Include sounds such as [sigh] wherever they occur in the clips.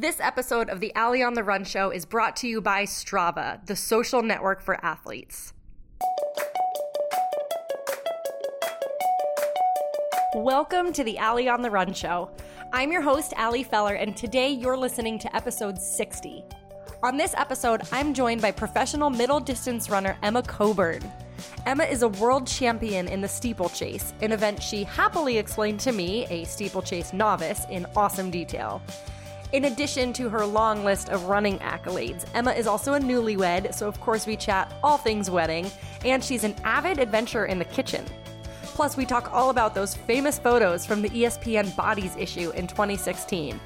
This episode of the Ali on the Run show is brought to you by Strava, the social network for athletes. Welcome to the Ali on the Run show. I'm your host, Ali Feller, and today you're listening to episode 60. On this episode, I'm joined by professional middle distance runner Emma Coburn. Emma is a world champion in the steeplechase, an event she happily explained to me, a steeplechase novice, in awesome detail. In addition to her long list of running accolades, Emma is also a newlywed, so of course we chat all things wedding, and she's an avid adventurer in the kitchen. Plus, we talk all about those famous photos from the ESPN Bodies issue in 2016.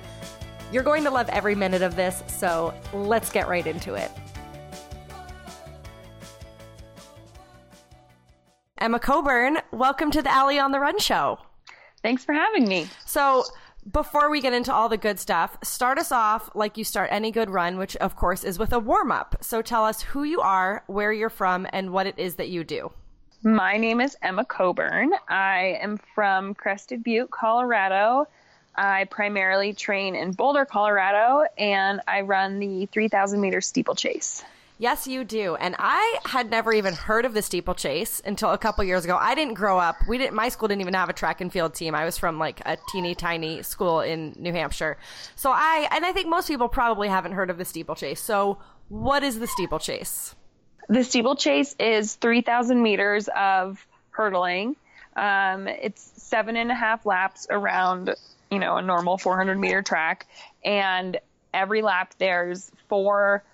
You're going to love every minute of this, so let's get right into it. Emma Coburn, welcome to the Ali on the Run show. Thanks for having me. So, before we get into all the good stuff, start us off like you start any good run, which of course is with a warm up. So, tell us who you are, where you're from, and what it is that you do. My name is Emma Coburn. I am from Crested Butte, Colorado. I primarily train in Boulder, Colorado, and I run the 3,000 meter steeplechase. Yes, you do. And I had never even heard of the steeplechase until a couple years ago. I didn't grow up. We didn't. My school didn't even have a track and field team. I was from like a teeny tiny school in New Hampshire. So I and I think most people probably haven't heard of the steeplechase. So what is the steeplechase? The steeplechase is 3,000 meters of hurdling. Um, it's seven and a half laps around, you know, a normal 400 meter track, and every lap there's four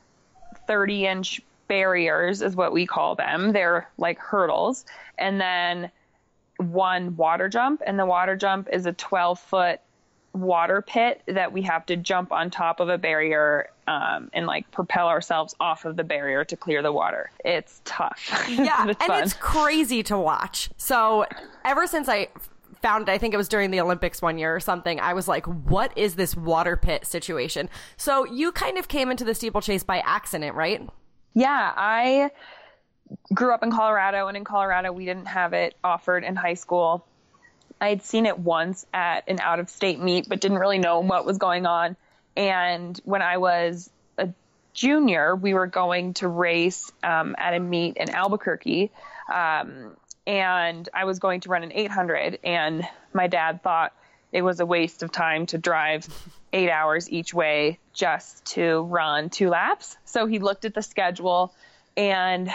30 inch barriers is what we call them. They're like hurdles. And then one water jump. And the water jump is a 12 foot water pit that we have to jump on top of a barrier um, and like propel ourselves off of the barrier to clear the water. It's tough. [laughs] Yeah, it's and fun. it's crazy to watch. So ever since I found it, I think it was during the Olympics one year or something, I was like, what is this water pit situation? So you kind of came into the steeplechase by accident, right? Yeah, I grew up in Colorado, and in Colorado, we didn't have it offered in high school. I had seen it once at an out of state meet, but didn't really know what was going on. And when I was a junior, we were going to race um, at a meet in Albuquerque. Um, and I was going to run an 800, and my dad thought it was a waste of time to drive eight hours each way just to run two laps. So he looked at the schedule and,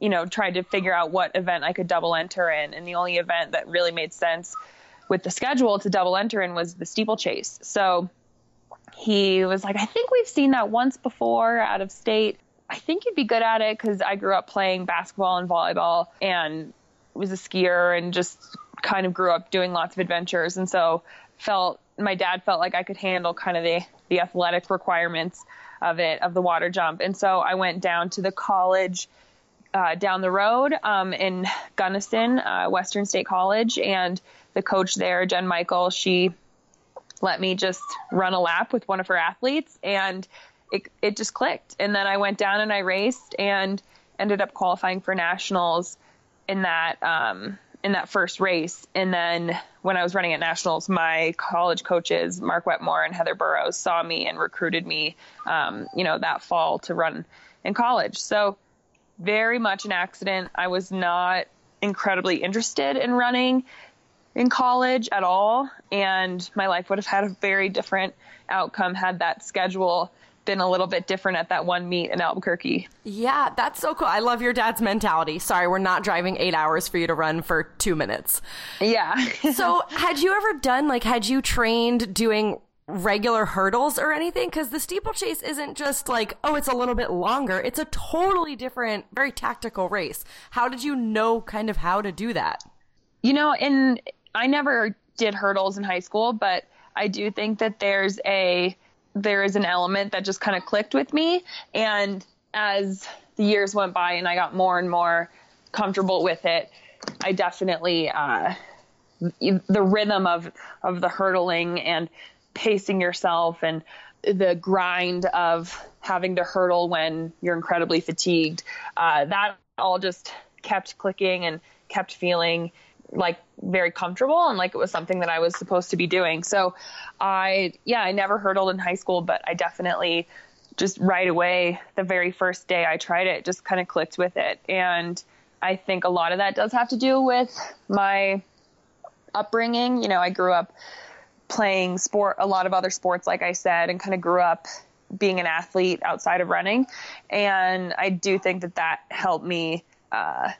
you know, tried to figure out what event I could double enter in. And the only event that really made sense with the schedule to double enter in was the steeplechase. So he was like, I think we've seen that once before out of state. I think you'd be good at it because I grew up playing basketball and volleyball and was a skier and just kind of grew up doing lots of adventures. And so felt my dad felt like I could handle kind of the, the athletic requirements of it, of the water jump. And so I went down to the college uh, down the road um, in Gunnison, uh, Western State College. And the coach there, Jen Michael, she let me just run a lap with one of her athletes and it, it just clicked. And then I went down and I raced and ended up qualifying for nationals in that, um, in that first race. And then when I was running at nationals, my college coaches, Mark Wetmore and Heather Burroughs saw me and recruited me, um, you know, that fall to run in college. So very much an accident. I was not incredibly interested in running in college at all. And my life would have had a very different outcome had that schedule been a little bit different at that one meet in Albuquerque. Yeah, that's so cool. I love your dad's mentality. Sorry, we're not driving eight hours for you to run for two minutes. Yeah. So, [laughs] had you ever done, like, had you trained doing regular hurdles or anything? Because the steeplechase isn't just like, oh, it's a little bit longer. It's a totally different, very tactical race. How did you know kind of how to do that? you know, and I never did hurdles in high school, but I do think that there's a there is an element that just kind of clicked with me. And as the years went by and I got more and more comfortable with it, I definitely uh the rhythm of of the hurdling and pacing yourself and the grind of having to hurdle when you're incredibly fatigued uh, that all just kept clicking and kept feeling like very comfortable and like it was something that I was supposed to be doing. So I, yeah, I never hurdled in high school, but I definitely just right away, the very first day I tried it, just kind of clicked with it. And I think a lot of that does have to do with my upbringing. You know, I grew up playing sport, a lot of other sports, like I said, and kind of grew up being an athlete outside of running. And I do think that that helped me uh,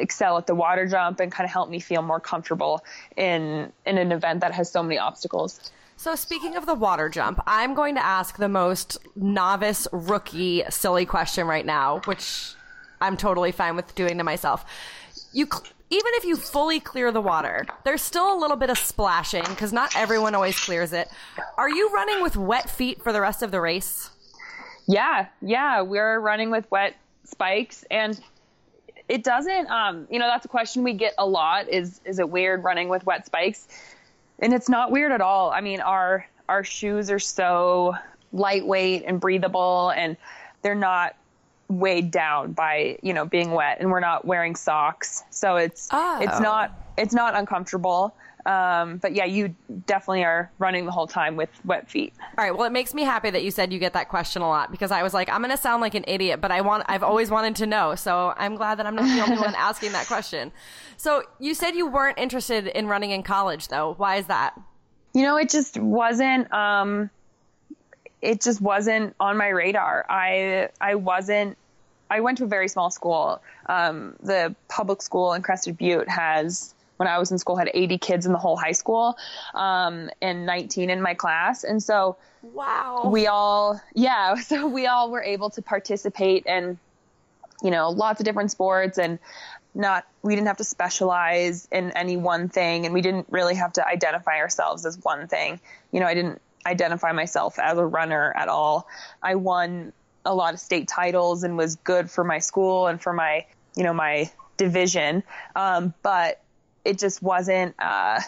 excel at the water jump and kind of help me feel more comfortable in in an event that has so many obstacles. So, speaking of the water jump, I'm going to ask the most novice, rookie, silly question right now, which I'm totally fine with doing to myself. You, even if you fully clear the water, there's still a little bit of splashing because not everyone always clears it. Are you running with wet feet for the rest of the race? Yeah, yeah, we're running with wet spikes, and it doesn't. Um, you know, that's a question we get a lot. Is is it weird running with wet spikes? and it's not weird at all. I mean, our our shoes are so lightweight and breathable, and they're not weighed down by you know being wet, and we're not wearing socks, so it's oh. it's not it's not uncomfortable. Um, but yeah, you definitely are running the whole time with wet feet. All right. Well, it makes me happy that you said you get that question a lot because I was like, I'm going to sound like an idiot, but I want, I've always wanted to know. So I'm glad that I'm not the only one [laughs] asking that question. So you said you weren't interested in running in college though. Why is that? You know, it just wasn't, um, it just wasn't on my radar. I, I wasn't, I went to a very small school. Um, the public school in Crested Butte has when I was in school had 80 kids in the whole high school um, and 19 in my class. And so wow, we all, yeah, [laughs] so we all were able to participate in, you know, lots of different sports and not, we didn't have to specialize in any one thing and we didn't really have to identify ourselves as one thing. You know, I didn't identify myself as a runner at all. I won a lot of state titles and was good for my school and for my, you know, my division. Um, but it just wasn't, uh,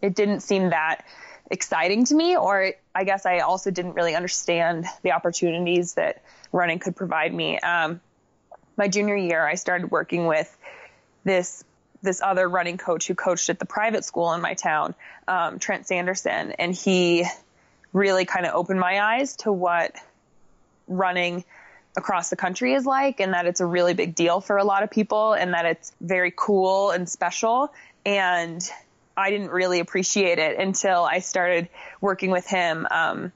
it didn't seem that exciting to me, or I guess I also didn't really understand the opportunities that running could provide me. Um, my junior year, I started working with this this other running coach who coached at the private school in my town, um, Trent Sanderson, and he really kind of opened my eyes to what running across the country is like and that it's a really big deal for a lot of people and that it's very cool and special. And I didn't really appreciate it until I started working with him. Um,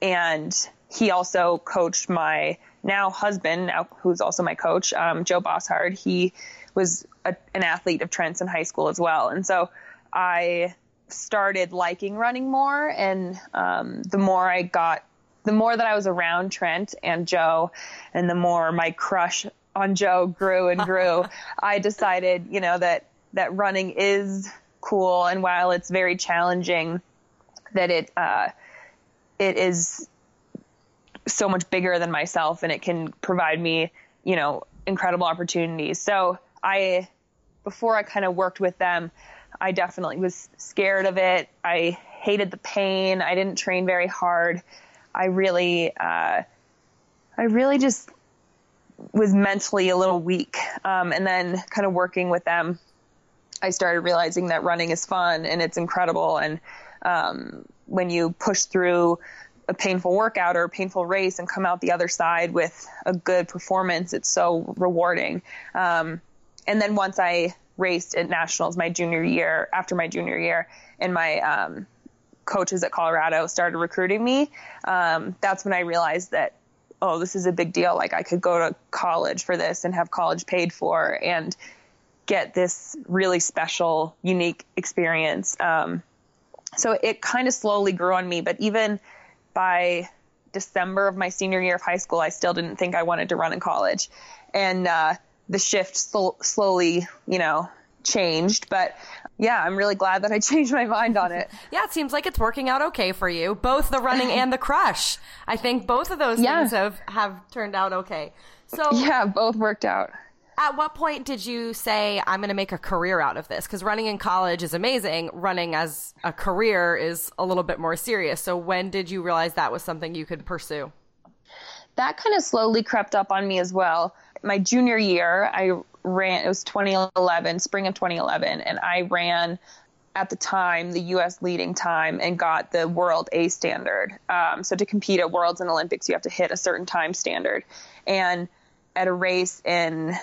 and he also coached my now husband, now who's also my coach, um, Joe Bosshard. He was a, an athlete of Trent's in high school as well. And so I started liking running more. And um, the more I got the more that I was around Trent and Joe, and the more my crush on Joe grew and grew, [laughs] I decided, you know, that that running is cool, and while it's very challenging, that it uh, it is so much bigger than myself, and it can provide me, you know, incredible opportunities. So I, before I kind of worked with them, I definitely was scared of it. I hated the pain. I didn't train very hard. I really, uh, I really just was mentally a little weak. Um, and then kind of working with them, I started realizing that running is fun and it's incredible. And um, when you push through a painful workout or a painful race and come out the other side with a good performance, it's so rewarding. Um, and then once I raced at nationals my junior year, after my junior year, and my um, coaches at Colorado started recruiting me, um, that's when I realized that, oh, this is a big deal. Like I could go to college for this and have college paid for and get this really special, unique experience. Um, so it kind of slowly grew on me, but even by December of my senior year of high school, I still didn't think I wanted to run in college. And, uh, the shift sl- slowly, you know, changed, but yeah, I'm really glad that I [laughs] changed my mind on it. [laughs] yeah, it seems like it's working out okay for you. Both the running and the crush. I think both of those yeah. things have, have turned out okay. So [laughs] Yeah, both worked out. At what point did you say I'm going to make a career out of this? Cuz running in college is amazing. Running as a career is a little bit more serious. So when did you realize that was something you could pursue? That kind of slowly crept up on me as well. My junior year, I ran, it was 2011, spring of 2011, and I ran at the time the U.S. leading time and got the world A standard. Um, so to compete at Worlds and Olympics, you have to hit a certain time standard. And at a race in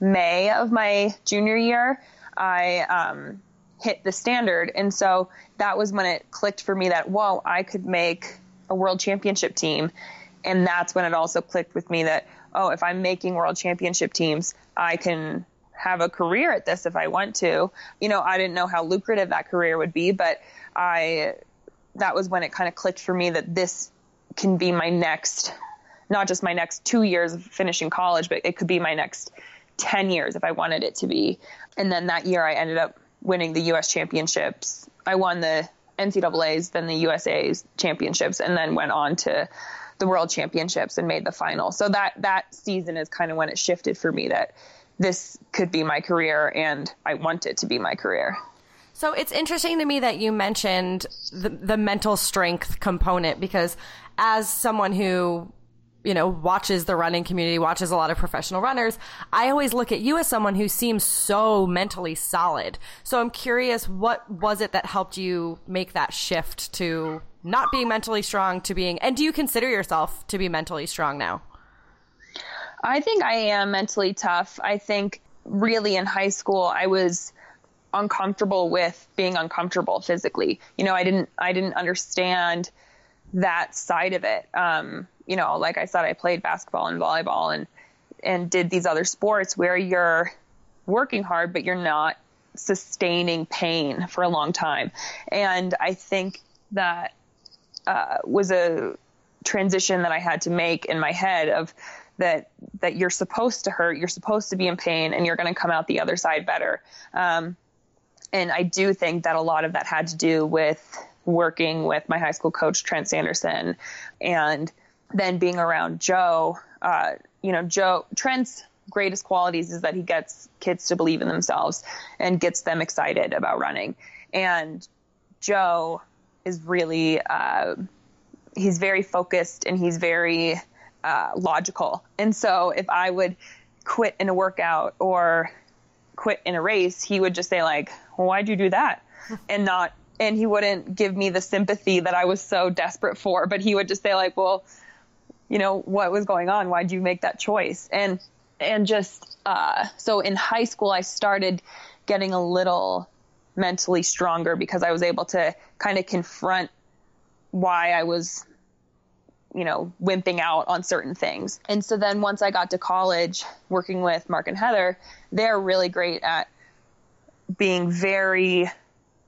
May of my junior year, I um, hit the standard. And so that was when it clicked for me that, whoa, I could make a world championship team. And that's when it also clicked with me that, oh, if I'm making world championship teams, I can have a career at this if I want to. You know, I didn't know how lucrative that career would be, but I, that was when it kind of clicked for me that this can be my next, not just my next two years of finishing college, but it could be my next 10 years if I wanted it to be. And then that year I ended up winning the US championships. I won the NCAA's, then the USA's championships, and then went on to the world championships and made the final. So that that season is kind of when it shifted for me that this could be my career and I want it to be my career. So it's interesting to me that you mentioned the, the mental strength component because as someone who you know, watches the running community, watches a lot of professional runners, I always look at you as someone who seems so mentally solid. So I'm curious, what was it that helped you make that shift to not being mentally strong to being, and do you consider yourself to be mentally strong now? I think I am mentally tough. I think really in high school, I was uncomfortable with being uncomfortable physically. You know, I didn't, I didn't understand that side of it. Um, you know, like I said, I played basketball and volleyball and, and did these other sports where you're working hard, but you're not sustaining pain for a long time. And I think that uh, was a transition that I had to make in my head of that that you're supposed to hurt, you're supposed to be in pain, and you're going to come out the other side better. Um, and I do think that a lot of that had to do with working with my high school coach Trent Sanderson, and then being around Joe. Uh, you know, Joe Trent's greatest qualities is that he gets kids to believe in themselves and gets them excited about running. And Joe is really uh, he's very focused and he's very uh, logical. And so if I would quit in a workout or quit in a race, he would just say like, well, "Why'd you do that?" [laughs] and not and he wouldn't give me the sympathy that I was so desperate for, but he would just say like, "Well, you know, what was going on? Why'd you make that choice?" And and just uh, so in high school, I started getting a little mentally stronger because I was able to kind of confront why I was you know, wimping out on certain things. And so then once I got to college working with Mark and Heather, they're really great at being very,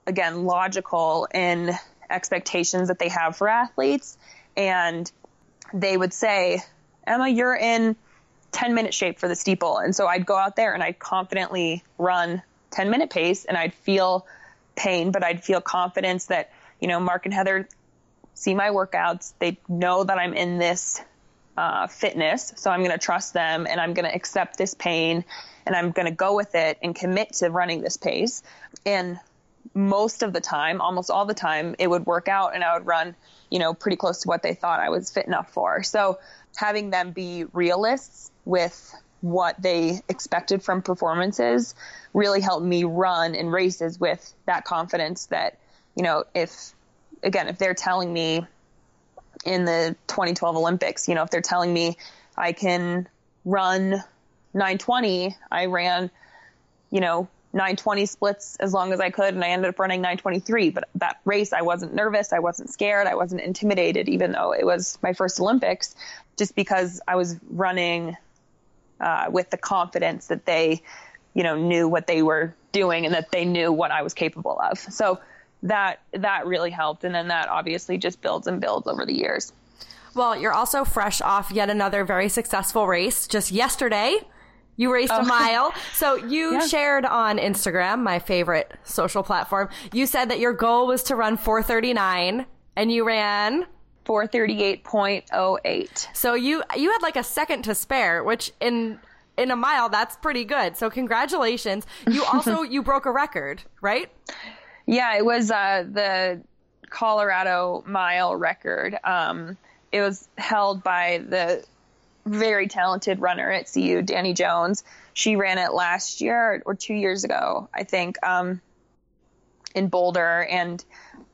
again, logical in expectations that they have for athletes. And they would say, Emma, you're in 10 minute shape for the steeple. And so I'd go out there and I'd confidently run 10 minute pace and I'd feel pain, but I'd feel confidence that, you know, Mark and Heather see my workouts. They know that I'm in this uh, fitness. So I'm going to trust them and I'm going to accept this pain and I'm going to go with it and commit to running this pace. And most of the time, almost all the time, it would work out and I would run, you know, pretty close to what they thought I was fit enough for. So having them be realists with what they expected from performances really helped me run in races with that confidence that, you know, if again, if they're telling me in the 2012 Olympics, you know, if they're telling me I can run 920, I ran, you know, 920 splits as long as I could, and I ended up running 923. But that race, I wasn't nervous, I wasn't scared, I wasn't intimidated, even though it was my first Olympics, just because I was running uh, with the confidence that they, you know, knew what they were doing and that they knew what I was capable of. So that that really helped and then that obviously just builds and builds over the years well you're also fresh off yet another very successful race just yesterday you raced oh. a mile. So you yeah. shared on instagram my favorite social platform. You said that your goal was to run 439 and you ran? 438.08 so you you had like a second to spare which in in a mile that's pretty good. So congratulations. You [laughs] also you broke a record right? Yeah, it was uh, the Colorado mile record. Um, it was held by the very talented runner at CU, Dani Jones. She ran it last year or two years ago, I think, um, in Boulder, and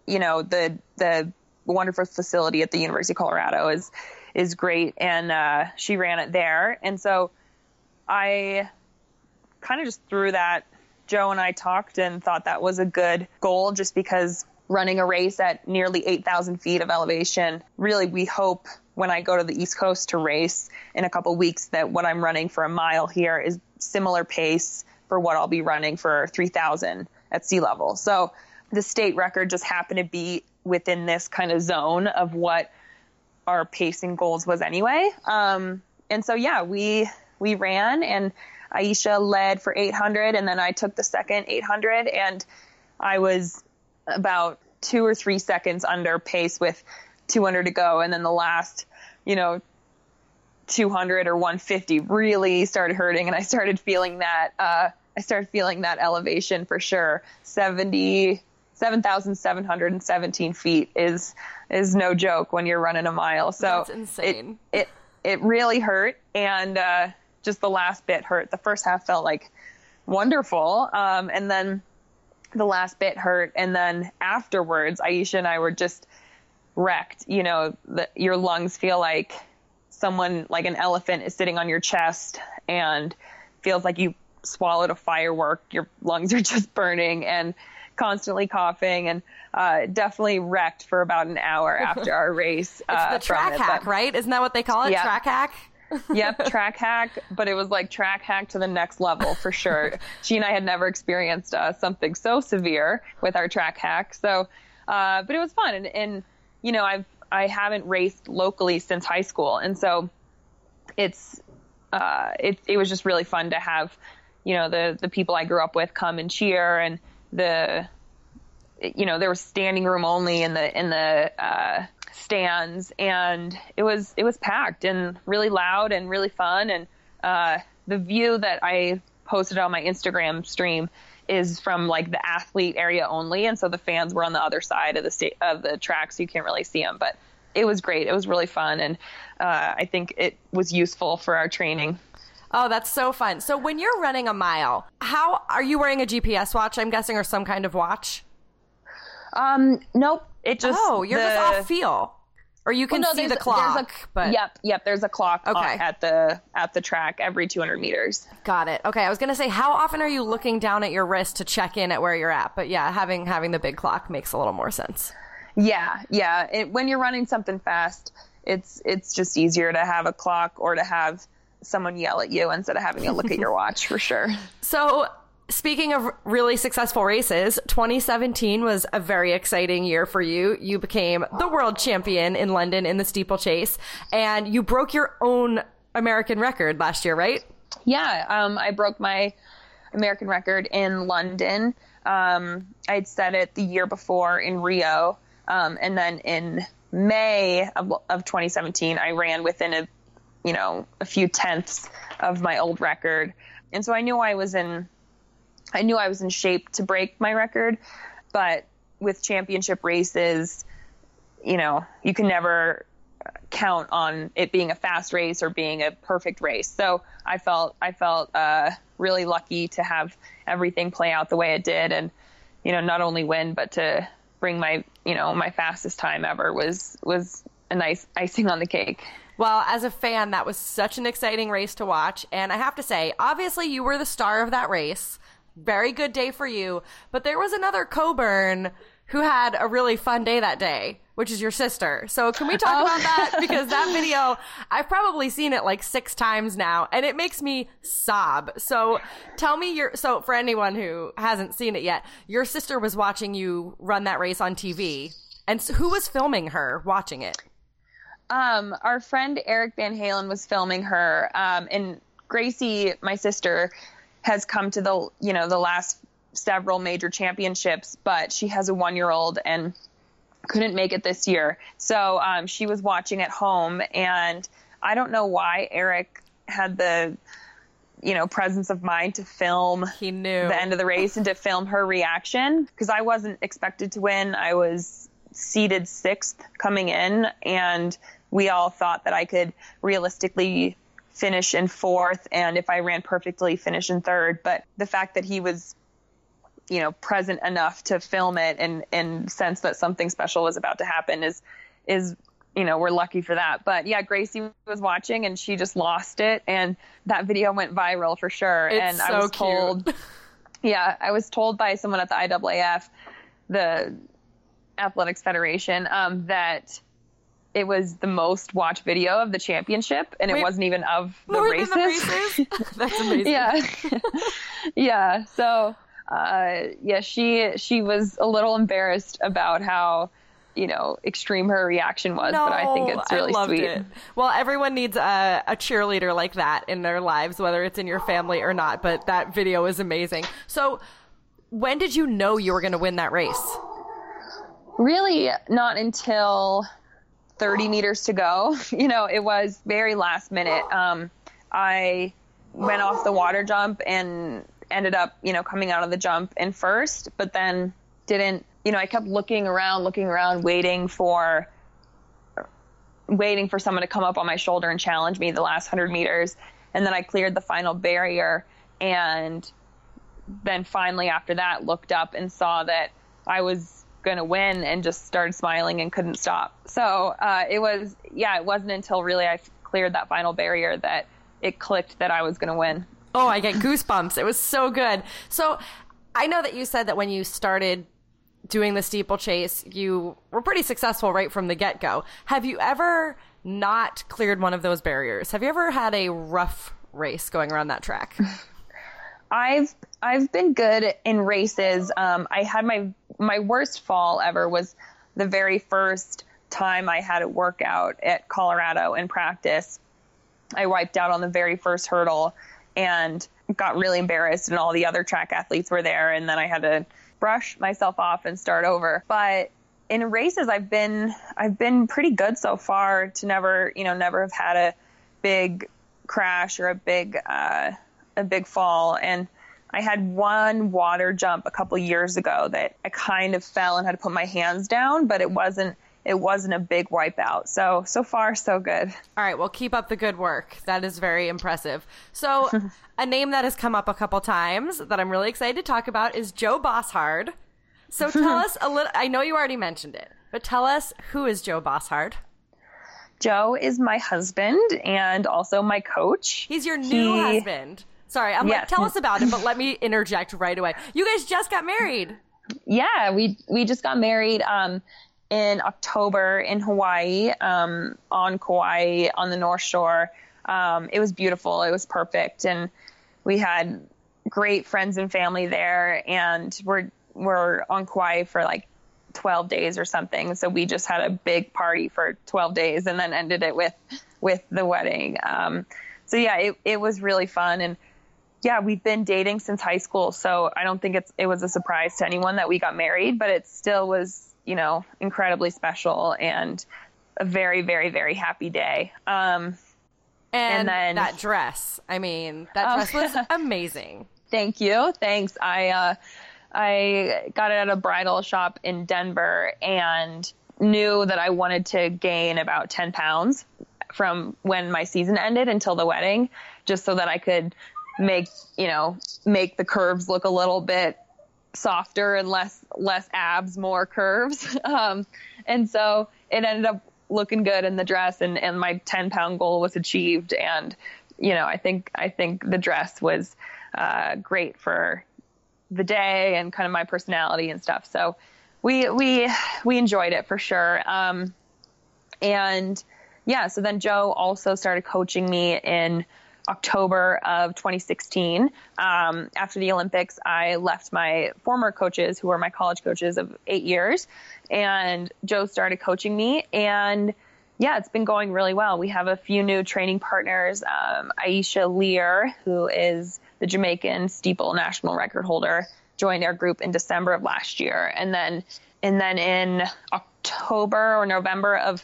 you know the the wonderful facility at the University of Colorado is is great, and uh, she ran it there, and so I kind of just threw that. Joe and I talked and thought that was a good goal, just because running a race at nearly 8,000 feet of elevation. Really, we hope when I go to the East Coast to race in a couple weeks that what I'm running for a mile here is similar pace for what I'll be running for 3,000 at sea level. So the state record just happened to be within this kind of zone of what our pacing goals was anyway. Um, and so yeah, we we ran and Aisha led for 800 and then I took the second 800 and I was about two or three seconds under pace with 200 to go. And then the last, you know, 200 or 150 really started hurting. And I started feeling that, uh, I started feeling that elevation for sure. 70, 7,717 feet is, is no joke when you're running a mile. So That's insane. It, it, it really hurt. And, uh, just the last bit hurt. The first half felt like wonderful. Um, and then, the last bit hurt. And then afterwards, Aisha and I were just wrecked. You know, the, your lungs feel like someone, like an elephant, is sitting on your chest and feels like you swallowed a firework. Your lungs are [laughs] just burning and constantly coughing and uh, definitely wrecked for about an hour [laughs] after our race. it's uh, the track hack, but, right? Isn't that what they call it? Track hack? [laughs] yep, track hack, but it was like track hack to the next level for sure. she and I had never experienced uh, something so severe with our track hack. So, uh, but it was fun, and, and you know, I've I haven't raced locally since high school, and so it's uh, it it was just really fun to have you know the the people I grew up with come and cheer, and the you know there was standing room only in the in the uh, stands. And it was it was packed and really loud and really fun. And uh, the view that I posted on my Instagram stream is from like the athlete area only and so the fans were on the other side of the state of the track so you can't really see them but it was great it was really fun and uh, I think it was useful for our training Oh, that's so fun. So when you're running a mile, how are you wearing a GPS watch, I'm guessing, or some kind of watch? Um, nope. It just Oh, you're the, just off feel. Or you can Well, no, see the clock. a- but Yep, yep. There's a clock Okay. at the at the track every 200 meters. Got it. Okay, I was gonna say, how often are you looking down at your wrist to check in at where you're at? But yeah, having having the big clock makes a little more sense. Yeah, yeah. It, when you're running something fast, it's it's just easier to have a clock or to have someone yell at you instead of having to look at your [laughs] watch for sure. So, speaking of really successful races, 2017 was a very exciting year for you. You became the world champion in London in the steeplechase, and you broke your own American record last year, right? Yeah, um, I broke my American record in London. Um, I'd set it the year before in Rio, um, and then in May of, of 2017, I ran within a, you know, a few tenths of my old record, and so I knew I was in, I knew I was in shape to break my record, but with championship races, you know, you can never count on it being a fast race or being a perfect race. So I felt I felt uh, really lucky to have everything play out the way it did, and you know not only win but to bring my you know my fastest time ever was was a nice icing on the cake. Well, as a fan, that was such an exciting race to watch. And I have to say, obviously, you were the star of that race. Very good day for you. But there was another Coburn who had a really fun day that day, which is your sister. So can we talk about that? [laughs] Because that video, I've probably seen it like six times now and it makes me sob. So tell me your, so for anyone who hasn't seen it yet, your sister was watching you run that race on TV. And so who was filming her watching it? Um, our friend Eric Van Halen was filming her, um, and Gracie, my sister, has come to the you know the last several major championships, but she has a one year old and couldn't make it this year. So um, she was watching at home, and I don't know why Eric had the you know presence of mind to film He knew. the end of the race and to film her reaction because I wasn't expected to win. I was seated sixth coming in, and we all thought that I could realistically finish in fourth, and if I ran perfectly, finish in third. But the fact that he was, you know, present enough to film it and and sense that something special was about to happen is is you know we're lucky for that. But yeah, Gracie was watching and she just lost it, and that video went viral for sure. It's and so I was told, cute. [laughs] yeah, I was told by someone at the IAAF, the Athletics Federation, um, that it was the most watched video of the championship, and Wait, it wasn't even of the races. the races? [laughs] That's amazing. yeah, [laughs] yeah. So, uh, yeah, she she was a little embarrassed about how you know extreme her reaction was, No, but I think it's really sweet. it. Well, everyone needs a, a cheerleader like that in their lives, whether it's in your family or not. But that video is amazing. So, when did you know you were going to win that race? Really, not until 30 meters to go. [laughs] You know, it was very last minute. Um, I went off the water jump and ended up, you know, coming out of the jump in first, but then didn't, you know, I kept looking around, looking around, waiting for, waiting for someone to come up on my shoulder and challenge me the last 100 meters. And then I cleared the final barrier and then finally after that looked up and saw that I was going to win and just started smiling and couldn't stop. So uh, it was, yeah, it wasn't until really I cleared that final barrier that it clicked that I was going to win. Oh, I get goosebumps. It was so good. So, I know that you said that when you started doing the steeplechase, you were pretty successful right from the get go. Have you ever not cleared one of those barriers? Have you ever had a rough race going around that track? [laughs] I've I've been good in races. Um, I had my my worst fall ever was the very first time I had a workout at Colorado in practice. I wiped out on the very first hurdle and got really embarrassed, and all the other track athletes were there, and then I had to brush myself off and start over. But in races, I've been I've been pretty good so far to never you know never have had a big crash or a big uh, a big fall and. I had one water jump a couple years ago that I kind of fell and had to put my hands down, but it wasn't it wasn't a big wipeout. So so far so good. All right, well, keep up the good work. That is very impressive. So, [laughs] a name that has come up a couple times that I'm really excited to talk about is Joe Bosshard. So, [laughs] tell us a little. I know you already mentioned it, but tell us who is Joe Bosshard. Joe is my husband and also my coach. He's your new He- husband. Sorry, I'm like, tell us about it, but let me [laughs] interject right away. You guys just got married. Yeah, we we just got married um, in October in Hawaii um, on Kauai on the North Shore. Um, it was beautiful. It was perfect, and we had great friends and family there. And we're we're on Kauai for like 12 days or something. So we just had a big party for 12 days, and then ended it with with the wedding. Um, so yeah, it it was really fun and yeah, we've been dating since high school, so I don't think it's it was a surprise to anyone that we got married, but it still was, you know, incredibly special and a very, very, very happy day. Um, And, And then- that dress. I mean, that Oh. dress was [laughs] amazing. thank you, thanks. I uh, I got it at a bridal shop in Denver and knew that I wanted to gain about ten pounds from when my season ended until the wedding, just so that I could make you know make the curves look a little bit softer and less less abs, more curves. [laughs] Um, and so it ended up looking good in the dress, and and my 10 pound goal was achieved. And you know, I think I think the dress was uh, great for the day and kind of my personality and stuff. So we we we enjoyed it for sure. Um, and yeah, so then Joe also started coaching me in October of 2016. Um, after the Olympics, I left my former coaches, who were my college coaches of eight years, and Joe started coaching me. And yeah, it's been going really well. We have a few new training partners. Um, Aisha Leer, who is the Jamaican steeple national record holder, joined our group in December of last year, and then and then in October or November of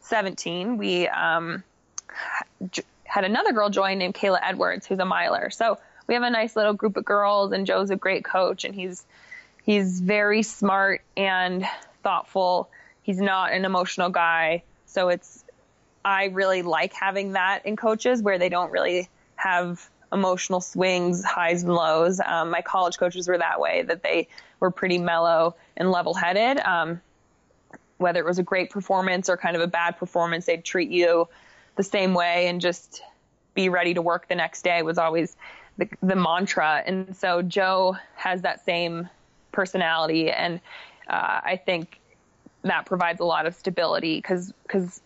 17, we um, had another girl join named Kayla Edwards, who's a miler. So we have a nice little group of girls, and Joe's a great coach, and he's he's very smart and thoughtful. He's not an emotional guy, so it's I really like having that in coaches where they don't really have emotional swings, highs and lows. Um, my college coaches were that way, that they were pretty mellow and level headed. Um, whether it was a great performance or kind of a bad performance, they'd treat you the same way and just be ready to work the next day was always the, the mantra. And so Joe has that same personality. And uh, I think that provides a lot of stability because, because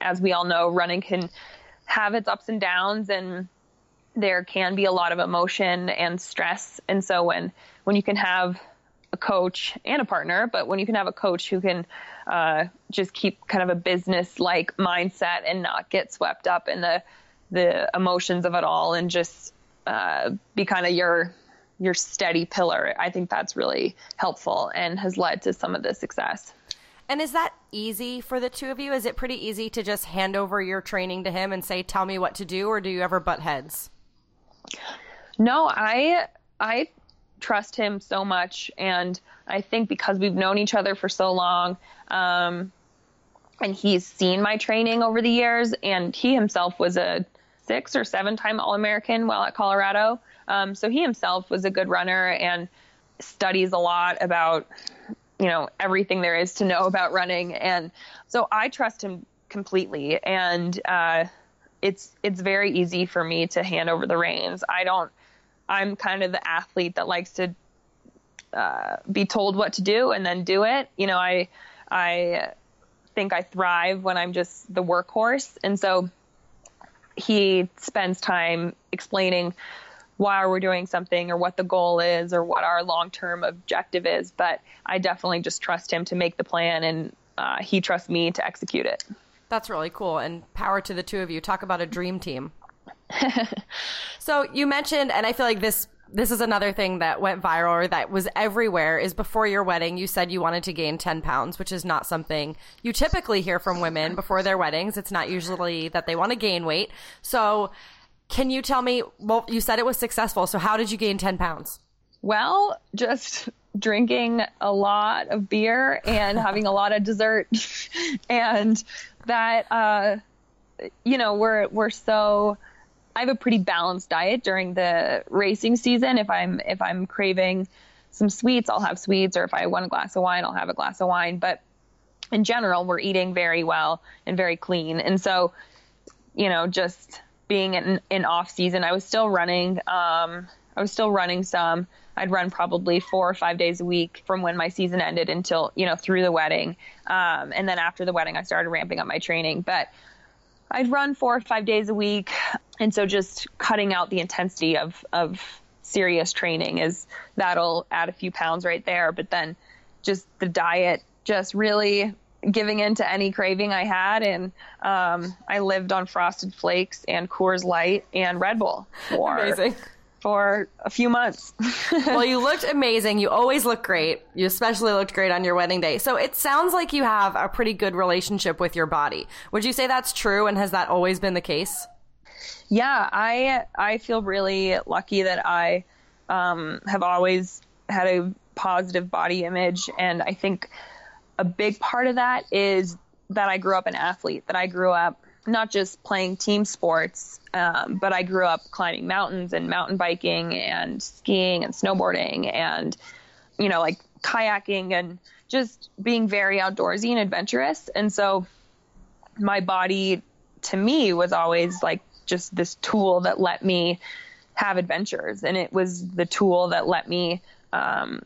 as we all know, running can have its ups and downs and there can be a lot of emotion and stress. And so when, when you can have a coach and a partner, but when you can have a coach who can uh, just keep kind of a business like mindset and not get swept up in the the emotions of it all and just uh, be kind of your your steady pillar. I think that's really helpful and has led to some of the success. And is that easy for the two of you? Is it pretty easy to just hand over your training to him and say, "Tell me what to do," or do you ever butt heads? No, I I trust him so much, and I think because we've known each other for so long, um, and he's seen my training over the years, and he himself was a six or seven time All American while at Colorado. Um, so he himself was a good runner and studies a lot about you know everything there is to know about running. And so i trust him completely. And uh, it's it's very easy for me to hand over the reins. I don't i'm kind of the athlete that likes to uh, be told what to do and then do it. You know i i think i thrive when i'm just the workhorse and so he spends time explaining why we're doing something or what the goal is or what our long term objective is. But I definitely just trust him to make the plan and uh, he trusts me to execute it. That's really cool. And power to the two of you. Talk about a dream team. [laughs] so you mentioned, and I feel like this this is another thing that went viral or that was everywhere is before your wedding you said you wanted to gain 10 pounds which is not something you typically hear from women before their weddings it's not usually that they want to gain weight so can you tell me? Well, you said it was successful. So how did you gain 10 pounds? Well, just drinking a lot of beer and [laughs] having a lot of dessert. [laughs] and that, uh, you know, we're, we're so, I have a pretty balanced diet during the racing season. If I'm, if I'm craving some sweets, I'll have sweets. Or if I want a glass of wine, I'll have a glass of wine. But in general, we're eating very well and very clean. And so, you know, just being in, in off season, I was still running. Um, I was still running some. I'd run probably four or five days a week from when my season ended until, you know, through the wedding. Um, and then after the wedding, I started ramping up my training. But I'd run four or five days a week. And so just cutting out the intensity of, of serious training is that'll add a few pounds right there. But then just the diet just really giving in to any craving I had, and um, I lived on Frosted Flakes and Coors Light and Red Bull for amazing. for a few months. [laughs] well, you looked amazing. You always look great. You especially looked great on your wedding day. So it sounds like you have a pretty good relationship with your body. Would you say that's true? And has that always been the case? Yeah, I I feel really lucky that I um, have always had a positive body image, and I think a big part of that is that I grew up an athlete, that I grew up not just playing team sports, um, but I grew up climbing mountains and mountain biking and skiing and snowboarding and, you know, like kayaking and just being very outdoorsy and adventurous. And so my body to me was always like just this tool that let me have adventures. And it was the tool that let me um,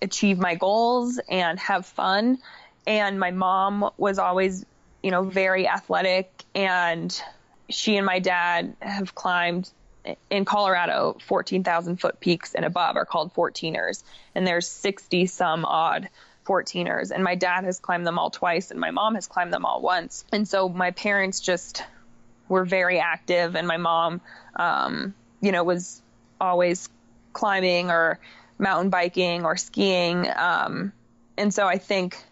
achieve my goals and have fun. And my mom was always, you know, very athletic and she and my dad have climbed in Colorado 14,000 foot peaks and above are called 14ers and there's 60 some odd 14ers and my dad has climbed them all twice and my mom has climbed them all once. And so my parents just were very active and my mom um, you know was always climbing or mountain biking or skiing. Um, and so I think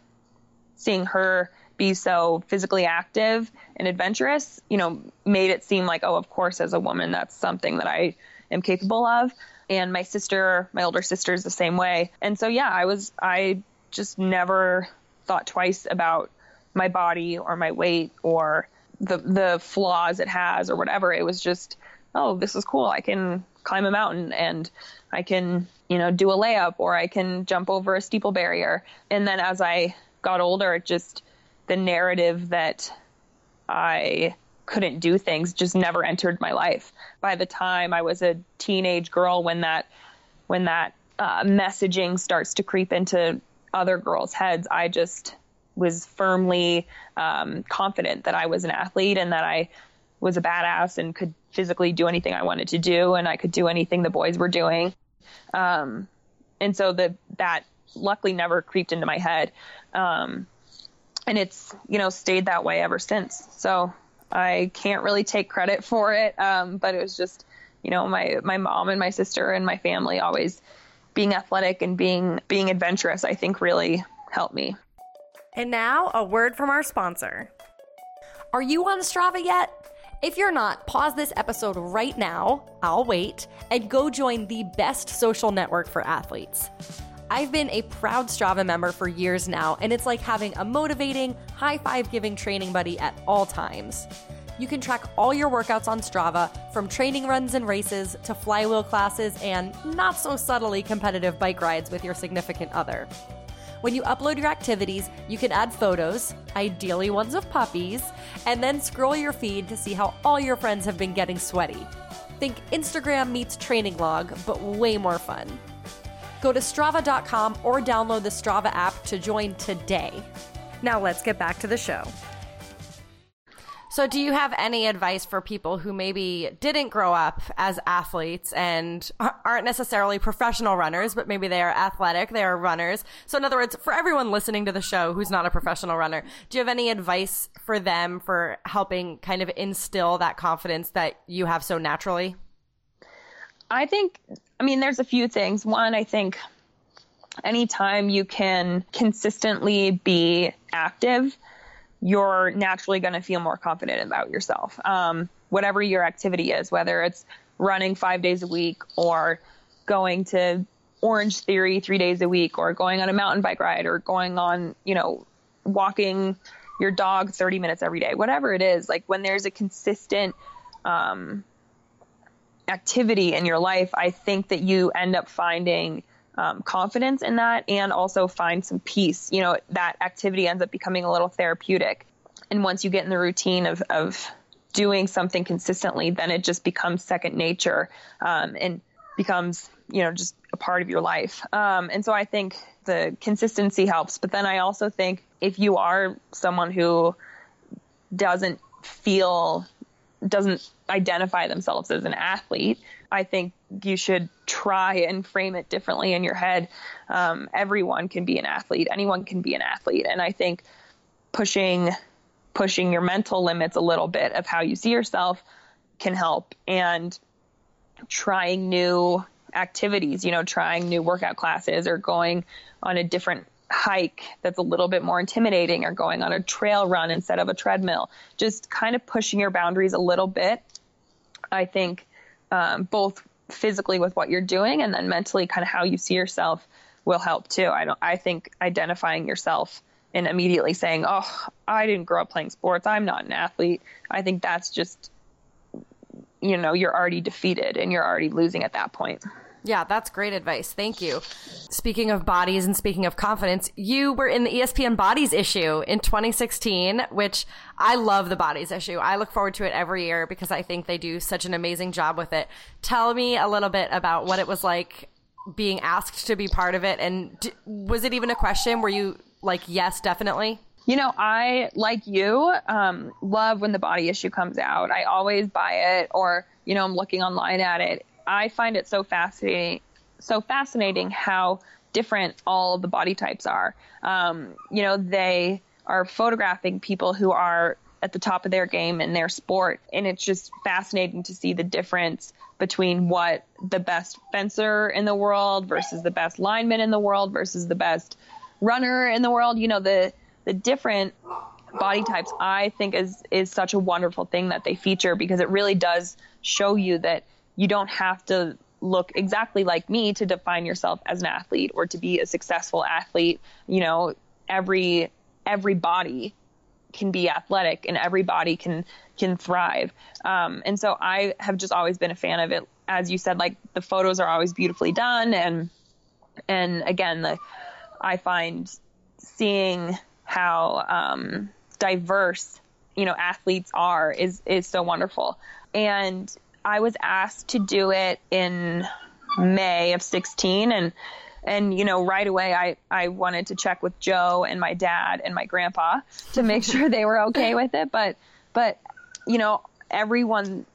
seeing her be so physically active and adventurous, you know, made it seem like, oh, of course, as a woman, that's something that I am capable of. And my sister, my older sister, is the same way. And so, yeah, I was, I just never thought twice about my body or my weight or the the flaws it has or whatever. It was just, oh, this is cool. I can climb a mountain and I can, you know, do a layup or I can jump over a steeple barrier. And then as I got older, it just the narrative that I couldn't do things just never entered my life. By the time I was a teenage girl, when that when that uh, messaging starts to creep into other girls' heads, I just was firmly um, confident that I was an athlete and that I was a badass and could physically do anything I wanted to do and I could do anything the boys were doing. Um, and so the, that luckily never creeped into my head. Um, and it's, you know, stayed that way ever since. So I can't really take credit for it. Um, but it was just, you know, my, my mom and my sister and my family always being athletic and being, being adventurous, I think really helped me. And now, a word from our sponsor. Are you on Strava yet? If you're not, pause this episode right now, I'll wait, and go join the best social network for athletes. I've been a proud Strava member for years now, and it's like having a motivating, high five giving training buddy at all times. You can track all your workouts on Strava, from training runs and races to flywheel classes and not so subtly competitive bike rides with your significant other. When you upload your activities, you can add photos, ideally ones of puppies, and then scroll your feed to see how all your friends have been getting sweaty. Think Instagram meets training log, but way more fun. Go to strava.com or download the Strava app to join today. Now let's get back to the show. So, do you have any advice for people who maybe didn't grow up as athletes and aren't necessarily professional runners, but maybe they are athletic, they are runners? So, in other words, for everyone listening to the show who's not a professional runner, do you have any advice for them for helping kind of instill that confidence that you have so naturally? I think, I mean, there's a few things. One, I think anytime you can consistently be active, you're naturally going to feel more confident about yourself. Um, whatever your activity is, whether it's running five days a week or going to Orange Theory three days a week or going on a mountain bike ride or going on, you know, walking your dog 30 minutes every day, whatever it is, like when there's a consistent, um, activity in your life, I think that you end up finding um, confidence in that and also find some peace. You know, that activity ends up becoming a little therapeutic. And once you get in the routine of, of doing something consistently, then it just becomes second nature um, and becomes, you know, just a part of your life. Um, and so I think the consistency helps. But then I also think if you are someone who doesn't feel, doesn't identify themselves as an athlete, I think you should try and frame it differently in your head. Um, everyone can be an athlete. Anyone can be an athlete. And I think pushing pushing your mental limits a little bit of how you see yourself can help and trying new activities, you know, trying new workout classes or going on a different hike that's a little bit more intimidating or going on a trail run instead of a treadmill. Just kind of pushing your boundaries a little bit. I think um, both physically with what you're doing and then mentally kind of how you see yourself will help too. I don't I think identifying yourself and immediately saying, "Oh, I didn't grow up playing sports. I'm not an athlete." I think that's just you know, you're already defeated and you're already losing at that point. Yeah, that's great advice. Thank you. Speaking of bodies and speaking of confidence, you were in the ESPN Bodies issue in 2016, which I love the Bodies issue. I look forward to it every year because I think they do such an amazing job with it. Tell me a little bit about what it was like being asked to be part of it and d- was it even a question were you like yes, definitely? You know, I like you um, love when the body issue comes out. I always buy it or you know, I'm looking online at it I find it so fascinating, so fascinating how different all the body types are. Um, you know, they are photographing people who are at the top of their game in their sport, and it's just fascinating to see the difference between what the best fencer in the world versus the best lineman in the world versus the best runner in the world. You know, the the different body types I think is is such a wonderful thing that they feature because it really does show you that you don't have to look exactly like me to define yourself as an athlete or to be a successful athlete. You know, every every body can be athletic and everybody can can thrive. Um, and so I have just always been a fan of it. As you said, like the photos are always beautifully done, and and again, the I find seeing how um, diverse you know athletes are is is so wonderful. And I was asked to do it in May of 16, and and you know right away I I wanted to check with Joe and my dad and my grandpa to make [laughs] sure they were okay with it, but but you know everyone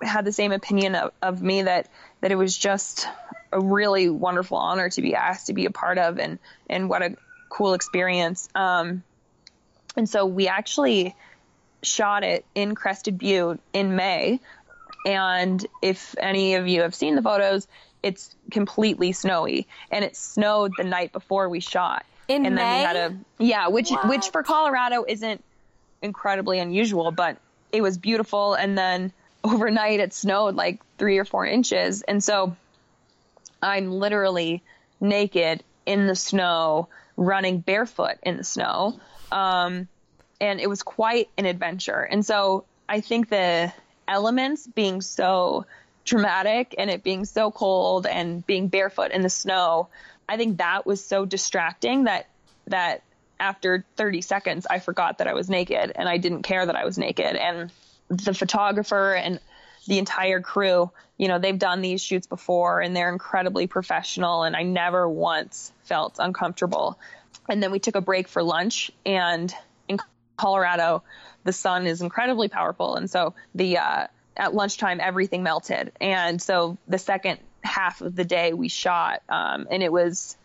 had the same opinion of, of me that that it was just a really wonderful honor to be asked to be a part of and and what a cool experience. Um, and so we actually shot it in Crested Butte in May and if any of you have seen the photos it's completely snowy. And it snowed the night before we shot. In and May? then we had a yeah which What? which for Colorado isn't incredibly unusual but it was beautiful. And then [laughs] overnight it snowed like three or four inches. And so i'm literally naked in the snow running barefoot in the snow. Um, and it was quite an adventure. And so i think the elements being so dramatic and it being so cold and being barefoot in the snow i think that was so distracting that that after 30 seconds i forgot that i was naked and i didn't care that i was naked. And the photographer and the entire crew you know they've done these shoots before and they're incredibly professional and i never once felt uncomfortable. And then we took a break for lunch and in colorado the sun is incredibly powerful. And so the uh, at lunchtime everything melted. And so the second half of the day we shot um, and it was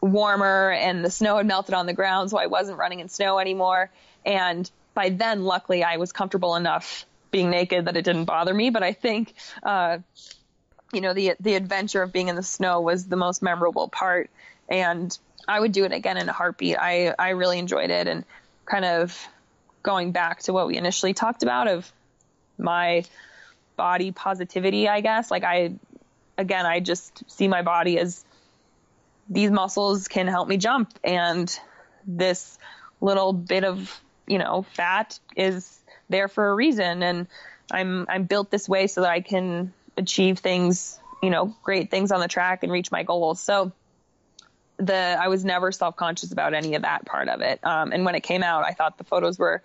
warmer and the snow had melted on the ground so i wasn't running in snow anymore. And by then luckily i was comfortable enough being naked that it didn't bother me. But i think uh, you know the the adventure of being in the snow was the most memorable part. And i would do it again in a heartbeat. I i really enjoyed it and kind of going back to what we initially talked about of my body positivity i guess. Like i again i just see my body as these muscles can help me jump. And this little bit of you know fat is there for a reason. And i'm i'm built this way so that i can achieve things you know great things on the track and reach my goals. So the i was never self-conscious about any of that part of it. Um, and when it came out i thought the photos were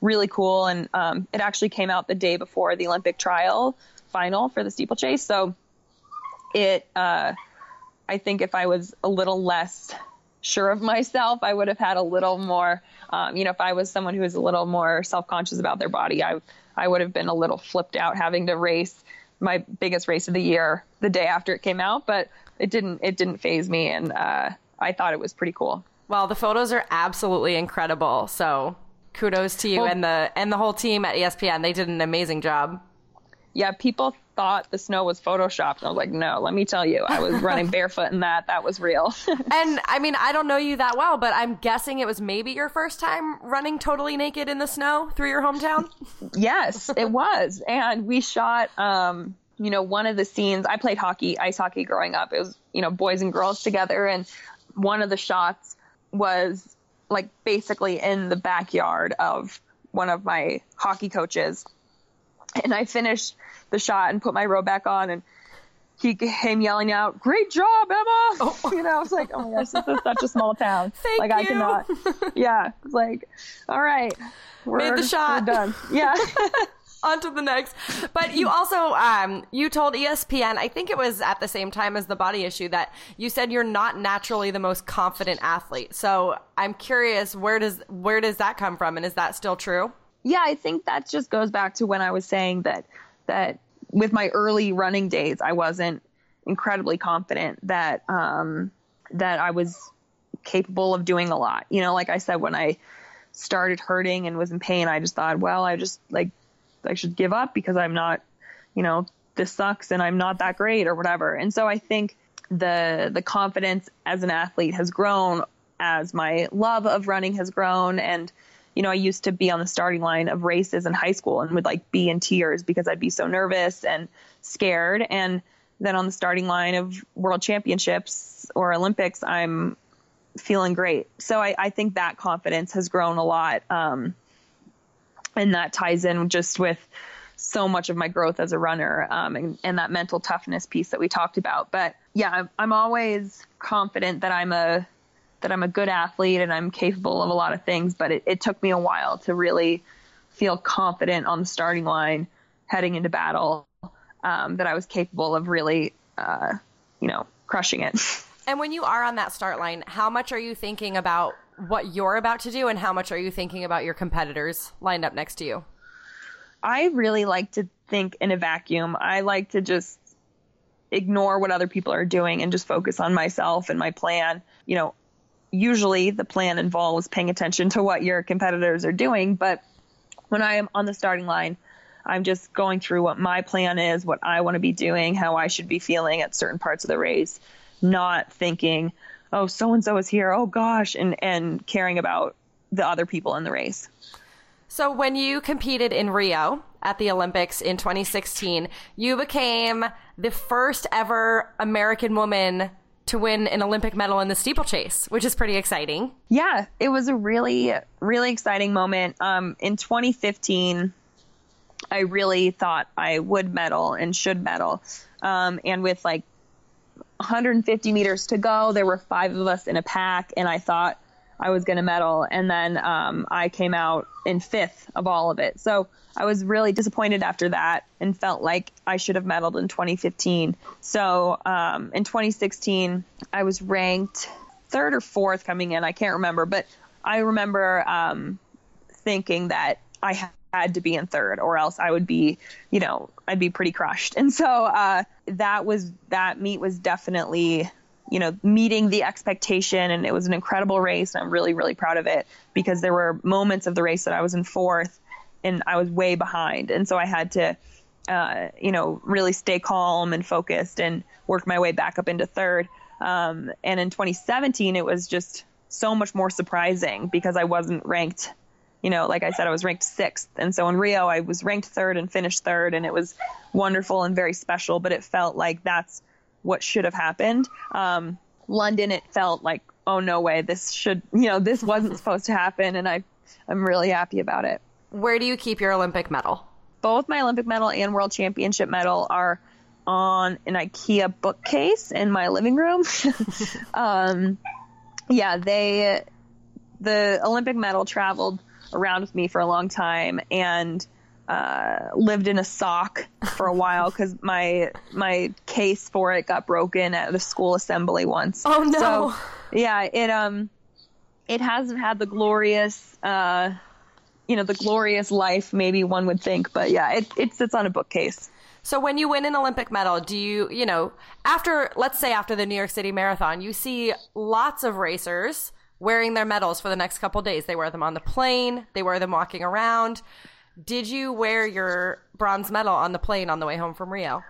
really cool. And um, it actually came out the day before the olympic trial final for the steeplechase. So it uh, I think if I was a little less sure of myself, I would have had a little more, um, you know, if I was someone who was a little more self conscious about their body, I, I would have been a little flipped out having to race my biggest race of the year the day after it came out, but it didn't, it didn't phase me. And, uh, I thought it was pretty cool. Well, the photos are absolutely incredible. So kudos to you Well- and the and the whole team at ESPN. They did an amazing job. Yeah. People thought the snow was photoshopped. I was like, no, let me tell you, I was running [laughs] barefoot in that. That was real. [laughs] And I mean, I don't know you that well, but I'm guessing it was maybe your first time running totally naked in the snow through your hometown. [laughs] yes, it was. And we shot, um, you know, one of the scenes, I played hockey, ice hockey growing up. It was, you know, boys and girls together. And one of the shots was like basically in the backyard of one of my hockey coaches. And I finished the shot and put my robe back on and he came yelling out, "Great job, Emma!" Oh. You know, I was like, "Oh my gosh, this is such a small town. [laughs] Thank like I cannot." Yeah, it's like, all right, we're, Made the shot. We're done. Yeah. [laughs] [laughs] On to the next. But you [laughs] also um, you told ESPN, I think it was at the same time as the body issue, that you said you're not naturally the most confident athlete. So I'm curious, where does where does that come from, and is that still true? yeah, I think that just goes back to when I was saying that that with my early running days, I wasn't incredibly confident that um, that I was capable of doing a lot. You know, like I said, when I started hurting and was in pain, I just thought, well, I just like I should give up because I'm not, you know, this sucks and I'm not that great or whatever. And so I think the the confidence as an athlete has grown as my love of running has grown and you know, I used to be on the starting line of races in high school and would like be in tears because I'd be so nervous and scared. And then on the starting line of world championships or Olympics, I'm feeling great. So I, I think that confidence has grown a lot. Um, and that ties in just with so much of my growth as a runner um, and, and, that mental toughness piece that we talked about. But yeah, I'm, I'm always confident that I'm a that I'm a good athlete and I'm capable of a lot of things. But it, it took me a while to really feel confident on the starting line heading into battle um, that I was capable of really, uh, you know, crushing it. [laughs] And when you are on that start line, how much are you thinking about what you're about to do and how much are you thinking about your competitors lined up next to you? I really like to think in a vacuum. I like to just ignore what other people are doing and just focus on myself and my plan. You know, usually the plan involves paying attention to what your competitors are doing, but when I am on the starting line, I'm just going through what my plan is, what I want to be doing, how I should be feeling at certain parts of the race, not thinking, oh, so and so is here, oh gosh, and, and caring about the other people in the race. So when you competed in Rio at the Olympics in 2016, you became the first ever American woman to win an Olympic medal in the steeplechase, which is pretty exciting. Yeah, it was a really, really exciting moment. Um, in 2015, I really thought I would medal and should medal. Um, and with like 150 meters to go, there were five of us in a pack, and I thought I was going to medal. And then um, I came out in fifth of all of it. So I was really disappointed after that and felt like I should have medaled in 2015. So um, in 2016, I was ranked third or fourth coming in. I can't remember, but I remember um, thinking that I had to be in third or else I would be, you know, I'd be pretty crushed. And so uh, that was that meet was definitely you know, meeting the expectation. And it was an incredible race. And I'm really, really proud of it because there were moments of the race that I was in fourth and I was way behind. And so I had to, uh, you know, really stay calm and focused and work my way back up into third. Um, and in 2017, it was just so much more surprising because I wasn't ranked, you know, like I said, I was ranked sixth. And so in Rio, I was ranked third and finished third. And it was wonderful and very special, but it felt like that's what should have happened. Um, London, it felt like, oh no way, this should, you know, this wasn't [laughs] supposed to happen, and I, I'm really happy about it. Where do you keep your Olympic medal? Both my Olympic medal and World Championship medal are on an IKEA bookcase in my living room. [laughs] um, yeah, they, the Olympic medal traveled around with me for a long time, and uh, lived in a sock for a while because my my case for it got broken at the school assembly once. Oh no! So, yeah, it um, it hasn't had the glorious uh, you know, the glorious life maybe one would think, but yeah, it it sits on a bookcase. So when you win an Olympic medal, do you, you know, after let's say after the New York City Marathon, you see lots of racers wearing their medals for the next couple days. They wear them on the plane, they wear them walking around. Did you wear your bronze medal on the plane on the way home from Rio?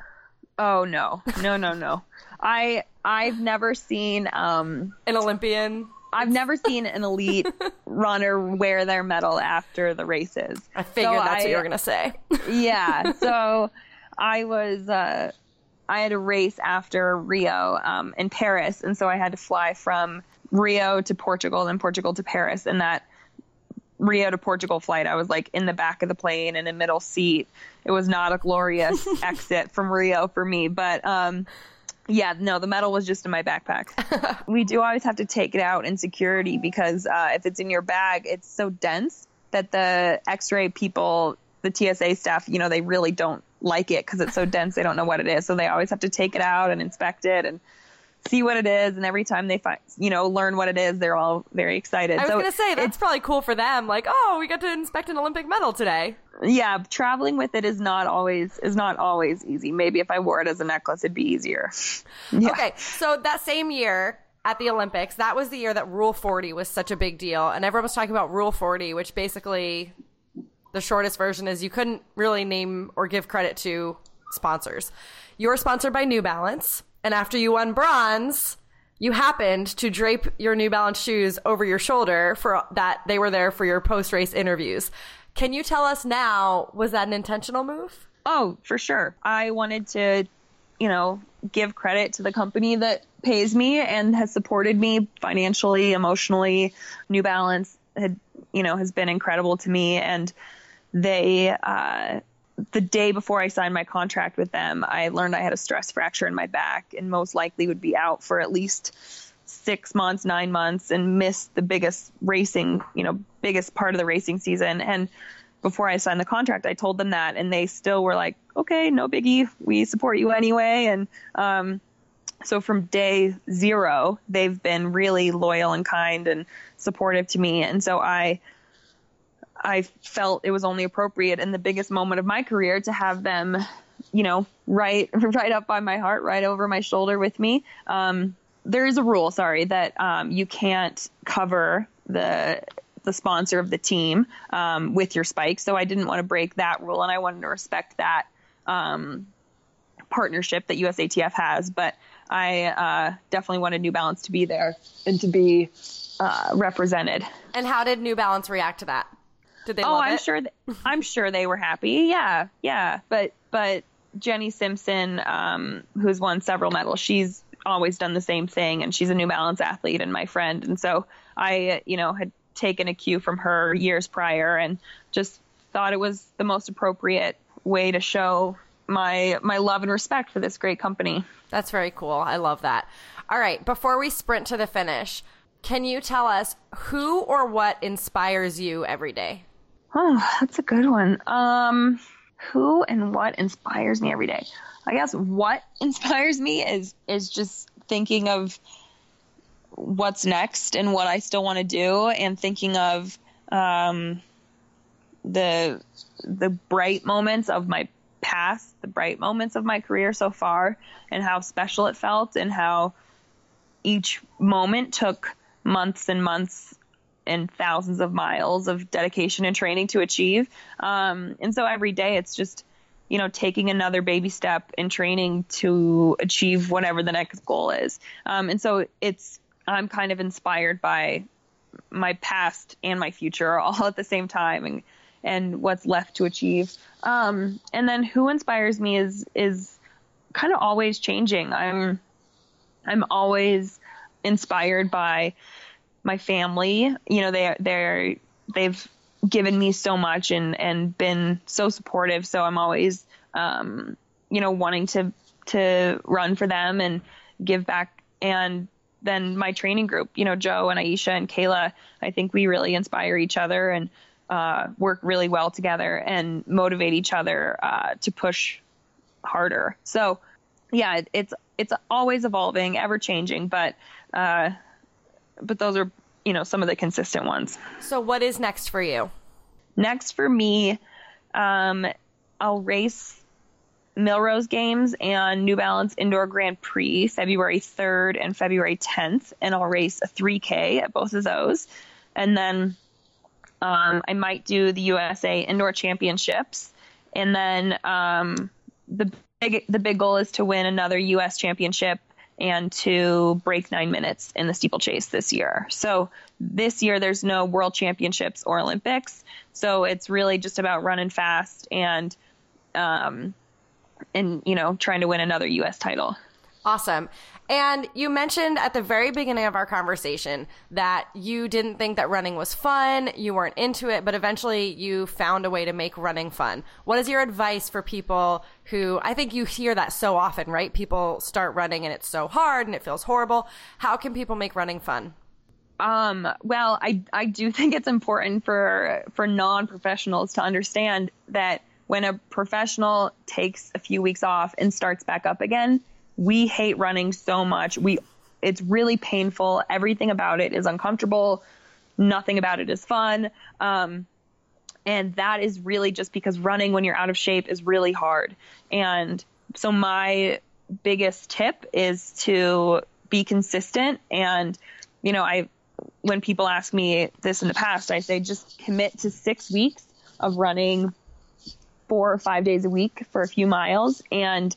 Oh no, no, no, no. I I've never seen um, an Olympian. I've never seen an elite [laughs] runner wear their medal after the races. I figured so that's I, what you were gonna say. [laughs] yeah. [laughs] So I was uh, I had a race after Rio um, in Paris, and so I had to fly from Rio to Portugal, then Portugal to Paris, and that Rio to Portugal flight, I was like in the back of the plane in a middle seat. It was not a glorious [laughs] exit from Rio for me, but um, yeah, no, the medal was just in my backpack. [laughs] we do always have to take it out in security because uh, if it's in your bag, it's so dense that the X-ray people, the TSA staff, you know, they really don't like it because it's so dense. They don't know what it is, so they always have to take it out and inspect it and see what it is and every time they find you know learn what it is they're all very excited. I was so gonna say that's probably cool for them like oh we got to inspect an olympic medal today. Yeah traveling with it is not always is not always easy. Maybe if i wore it as a necklace it'd be easier. [laughs] Yeah. okay so that same year at the olympics that was the year that rule 40 was such a big deal and everyone was talking about rule 40 which basically the shortest version is you couldn't really name or give credit to sponsors. You're sponsored by new balance and after you won bronze, you happened to drape your New Balance shoes over your shoulder for that they were there for your post race interviews. Can you tell us now, was that an intentional move? Oh, for sure. I wanted to, you know, give credit to the company that pays me and has supported me financially, emotionally. New Balance had, you know, has been incredible to me and they uh, the day before I signed my contract with them, I learned I had a stress fracture in my back and most likely would be out for at least six months, nine months, and miss the biggest racing, you know, biggest part of the racing season. And before I signed the contract, I told them that, and they still were like, "Okay, no biggie, we support you anyway." And um, so from day zero, they've been really loyal and kind and supportive to me. And so I I felt it was only appropriate in the biggest moment of my career to have them, you know, right [laughs] right up by my heart, right over my shoulder with me. Um, there is a rule, sorry, that um, you can't cover the the sponsor of the team um, with your spikes. So I didn't want to break that rule, and I wanted to respect that um, partnership that USATF has. But I uh, definitely wanted New Balance to be there and to be uh, represented. And how did New Balance react to that? Did they? Oh, I'm it? sure. Th- I'm sure they were happy. Yeah, yeah. But but Jenny Simpson, um, who's won several medals, she's always done the same thing, and she's a New Balance athlete and my friend. And so I, you know, had taken a cue from her years prior, and just thought it was the most appropriate way to show my my love and respect for this great company. That's very cool. I love that. All right, before we sprint to the finish, can you tell us who or what inspires you every day? Oh, that's a good one. Um, who and what inspires me every day? I guess what [laughs] inspires me is is just thinking of what's next and what I still want to do, and thinking of um, the the bright moments of my past, the bright moments of my career so far, and how special it felt, and how each moment took months and months and thousands of miles of dedication and training to achieve. Um, and so every day it's just, you know, taking another baby step in training to achieve whatever the next goal is. Um, and so it's, I'm kind of inspired by my past and my future [laughs] all at the same time and, and what's left to achieve. Um, and then who inspires me is, is kind of always changing. I'm, I'm always inspired by my family. You know, they they're they've given me so much and and been so supportive. So I'm always um, you know wanting to to run for them and give back. And then my training group, you know, Joe and Aisha and Kayla, I think we really inspire each other and uh, work really well together and motivate each other uh, to push harder. So yeah, it's it's always evolving, ever changing, but uh, but those are you know some of the consistent ones. So what is next for you? Next for me, um, I'll race Millrose Games and New Balance Indoor Grand Prix February 3rd and February 10th, and I'll race a 3K at both of those. And then um, I might do the USA Indoor Championships, and then um, the big the big goal is to win another U.S. Championship and to break nine minutes in the steeplechase this year. So this year there's no world championships or Olympics. So it's really just about running fast and, um, and, you know, trying to win another U.S. title. Awesome. And you mentioned at the very beginning of our conversation that you didn't think that running was fun, you weren't into it, but eventually you found a way to make running fun. What is your advice for people who I think you hear that so often, right? People start running and it's so hard and it feels horrible. How can people make running fun? Um, well, I I do [laughs] think it's important for for non-professionals to understand that when a professional takes a few weeks off and starts back up again, we hate running so much. We it's really painful. Everything about it is uncomfortable. Nothing about it is fun. Um, and that is really just because running when you're out of shape is really hard. And so my biggest tip is to be consistent. And, you know, I, when people ask me this in the past, I say just commit to six weeks of running four or five days a week for a few miles and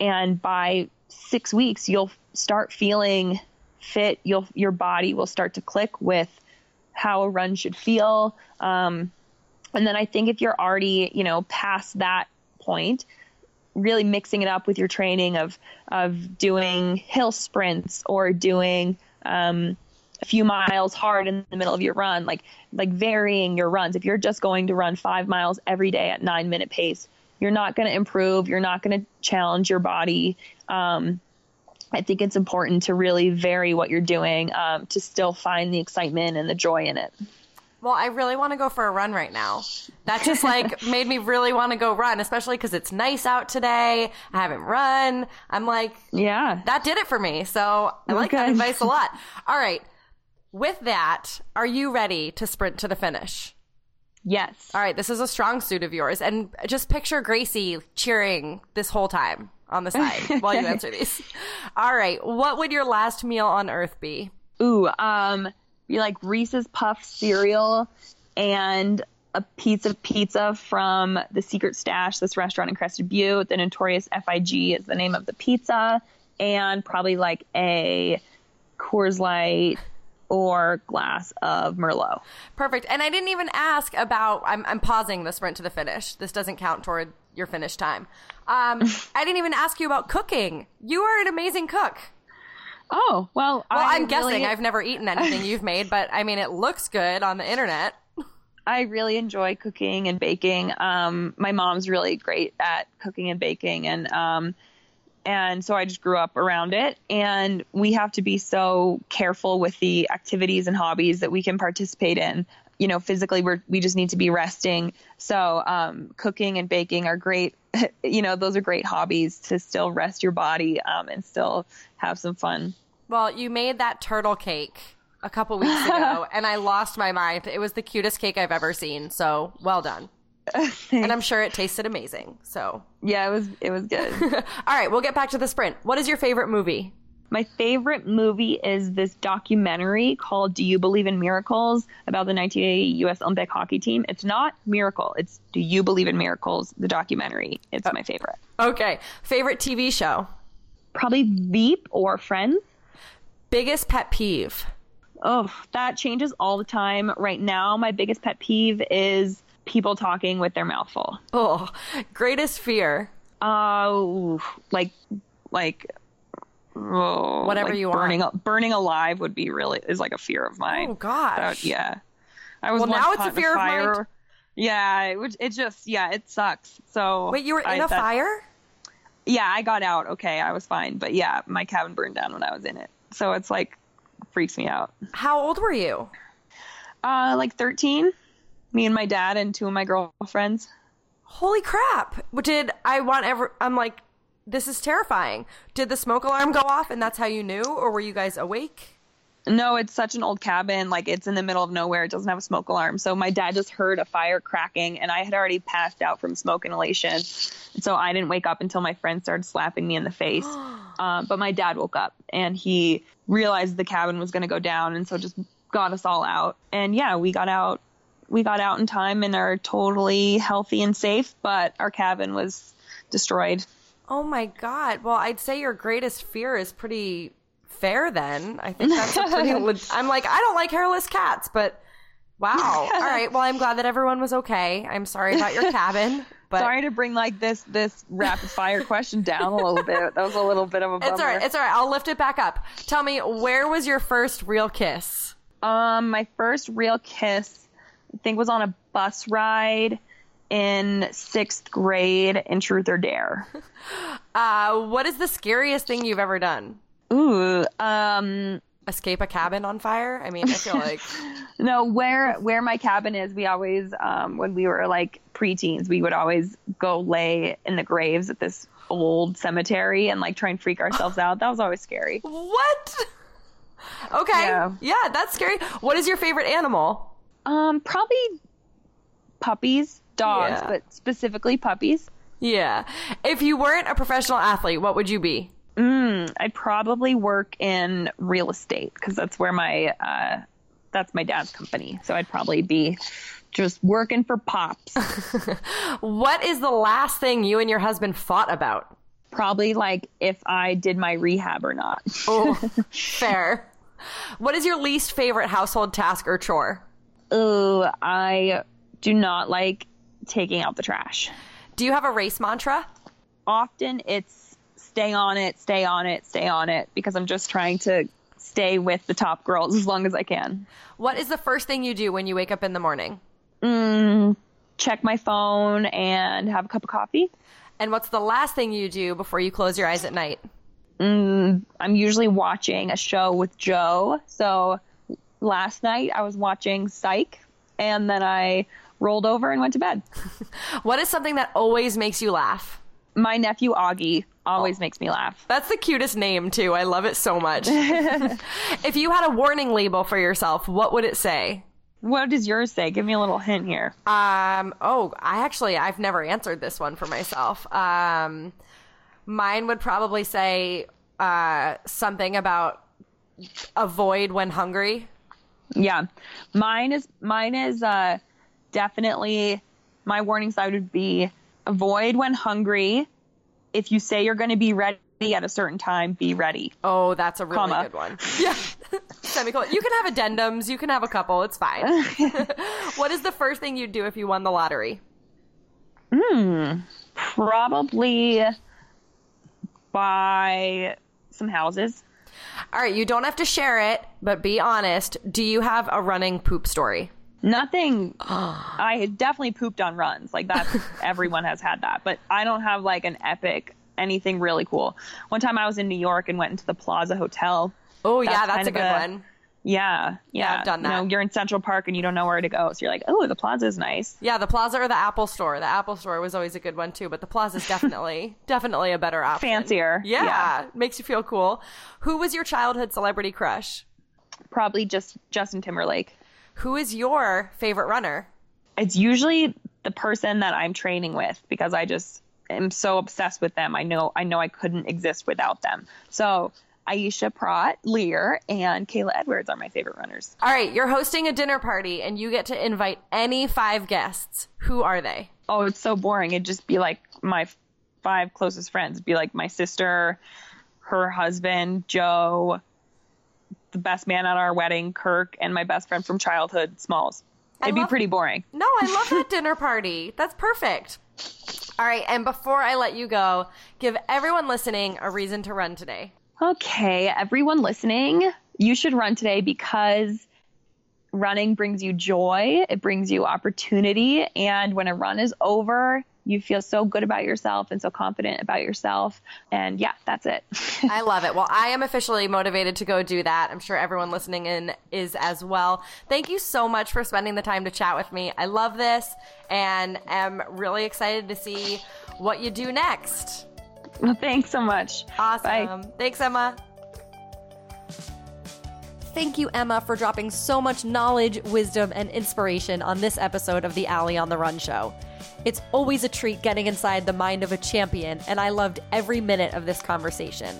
and by six weeks you'll start feeling fit you'll your body will start to click with how a run should feel um, and then i think if you're already you know past that point really mixing it up with your training of of doing hill sprints or doing um, a few miles hard in the middle of your run, like like varying your runs. If you're just going to run five miles every day at nine minute pace, you're not going to improve. You're not going to challenge your body. Um, I think it's important to really vary what you're doing um, to still find the excitement and the joy in it. Well, I really want to go for a run right now. That just like [laughs] made me really want to go run, especially because it's nice out today. I haven't run. I'm like, yeah, that did it for me. So I like that advice a lot. [laughs] All right. With that, are you ready to sprint to the finish? Yes. All right. This is a strong suit of yours. And just picture Gracie cheering this whole time on the side [laughs] while you answer these. All right. What would your last meal on earth be? Ooh, um, be like Reese's Puff cereal and a piece of pizza from the Secret Stash, this restaurant in Crested Butte. The Notorious FIG is the name of the pizza, and probably like a Coors Light or glass of Merlot. Perfect. And I didn't even ask about. I'm, I'm pausing the sprint to the finish. This doesn't count toward your finish time. Um, [laughs] I didn't even ask you about cooking. You are an amazing cook. Oh well. Well, I am guessing I've never eaten anything you've [laughs] made, but I mean, it looks good on the internet. I really enjoy cooking and baking. Um, my mom's really great at cooking and baking, and um, and so I just grew up around it. And we have to be so careful with the activities and hobbies that we can participate in. You know, physically, we're we just need to be resting. So, um, cooking and baking are great. [laughs] you know, those are great hobbies to still rest your body um, and still have some fun. Well, you made that turtle cake a couple weeks ago, [laughs] and I lost my mind. It was the cutest cake I've ever seen. So, well done. [laughs] and I'm sure it tasted amazing. So, yeah, it was it was good. [laughs] All right, we'll get back to the sprint. What is your favorite movie? My favorite movie is this documentary called Do You Believe in Miracles about the 1980 US Olympic hockey team. It's not Miracle, it's Do You Believe in Miracles, the documentary. It's my favorite. Okay. Favorite TV show? Probably Veep or Friends. Biggest pet peeve? Oh, that changes all the time. Right now, my biggest pet peeve is people talking with their mouth full. Oh, greatest fear? Uh, like, like, oh, whatever like you burning, want. Burning alive would be really is like a fear of mine. Oh gosh, so, yeah. I was well now it's a fear of mine. Yeah, it, it just yeah, it sucks. So wait, you were in I, a fire? Yeah, I got out. Okay, I was fine, but yeah, my cabin burned down when I was in it. So it's like freaks me out. How old were you? Uh, like thirteen. Me and my dad and two of my girlfriends. Holy crap! Did I want ever? I'm like, this is terrifying. Did the smoke alarm go off and that's how you knew, or were you guys awake? No, it's such an old cabin. Like it's in the middle of nowhere. It doesn't have a smoke alarm. So my dad just heard a fire cracking, and I had already passed out from smoke inhalation. So I didn't wake up until my friend started slapping me in the face. [gasps] um, but my dad woke up and he realized the cabin was going to go down, and so just got us all out. And yeah, we got out. We got out in time and are totally healthy and safe. But our cabin was destroyed. Oh my god. Well, I'd say your greatest fear is pretty fair then. I think that's a pretty. [laughs] le- I'm like, I don't like hairless cats, but wow. [laughs] All right. Well, I'm glad that everyone was okay. I'm sorry about your cabin. [laughs] But Sorry to bring like this this rapid fire question down a little bit. That was a little bit of a bummer. it's all right. It's all right. I'll lift it back up. Tell me, where was your first real kiss? Um, my first real kiss, I think, was on a bus ride in sixth grade in Truth or Dare. [laughs] Uh, what is the scariest thing you've ever done? Ooh, um, Escape a cabin on fire? I mean, I feel like [laughs] no, where where my cabin is, we always, um, when we were like preteens, we would always go lay in the graves at this old cemetery and like try and freak ourselves out. That was always scary. [laughs] what? Okay. Yeah. yeah, that's scary. What is your favorite animal? Um, probably puppies, dogs, Yeah. but specifically puppies. Yeah. If you weren't a professional athlete, what would you be? Mm, I'd probably work in real estate because that's where my uh, that's my dad's company. So I'd probably be just working for pops. [laughs] What is the last thing you and your husband fought about? probably like if I did my rehab or not. Oh, [laughs] fair. What is your least favorite household task or chore? Ooh, I do not like taking out the trash. Do you have a race mantra? Often it's stay on it, stay on it, stay on it because I'm just trying to stay with the top girls as long as I can. What is the first thing you do when you wake up in the morning? Mm, check my phone and have a cup of coffee. And what's the last thing you do before you close your eyes at night? Mm, I'm usually watching a show with Joe. So last night I was watching Psych and then I rolled over and went to bed. [laughs] what is something that always makes you laugh? My nephew Augie always oh. makes me laugh. That's the cutest name too. I love it so much. [laughs] if you had a warning label for yourself, what would it say? What does yours say? Give me a little hint here. Um, oh, I actually I've never answered this one for myself. Um, mine would probably say uh, something about avoid when hungry. Yeah. Mine is mine is uh, definitely my warning sign would be avoid when hungry. If you say you're going to be ready at a certain time, be ready. Oh, that's a really Comma. good one. [laughs] Yeah. Semicolon. You can have addendums. You can have a couple. It's fine. [laughs] what is the first thing you'd do if you won the lottery? Hmm. Probably buy some houses. All right. You don't have to share it, but be honest. Do you have a running poop story? Nothing. [gasps] I definitely pooped on runs. Like that, [laughs] everyone has had that. But I don't have like an epic anything really cool. One time I was in New York and went into the Plaza Hotel Oh yeah, that's, a good a, one. Yeah, yeah, yeah, I've done that. You know, you're in Central Park and you don't know where to go, so you're like, oh, the Plaza is nice. Yeah, the Plaza or the Apple Store. The Apple Store was always a good one too, but the Plaza is [laughs] definitely, definitely a better option. Fancier. Yeah, yeah, makes you feel cool. Who was your childhood celebrity crush? Probably just Justin Timberlake. Who is your favorite runner? It's usually the person that I'm training with because I just am so obsessed with them. I know I know I couldn't exist without them. So Aisha Praught, Leer, and Kayla Edwards are my favorite runners. All right, you're hosting a dinner party and you get to invite any five guests. Who are they? Oh, it's so boring. It'd just be like my five closest friends. It'd be like my sister, her husband, Joe, the best man at our wedding, Kirk, and my best friend from childhood, Smalls. It'd love, be pretty boring. No, I love that dinner party. That's perfect. All right, and before I let you go, give everyone listening a reason to run today. Okay, everyone listening, you should run today because running brings you joy, it brings you opportunity, and when a run is over, you feel so good about yourself and so confident about yourself. And yeah, that's it. [laughs] I love it. Well, I am officially motivated to go do that. I'm sure everyone listening in is as well. Thank you so much for spending the time to chat with me. I love this and am really excited to see what you do next. Well, thanks so much. Awesome. Bye. Thanks, Emma. Thank you, Emma, for dropping so much knowledge, wisdom, and inspiration on this episode of the Ali on the Run show. It's always a treat getting inside the mind of a champion, and I loved every minute of this conversation.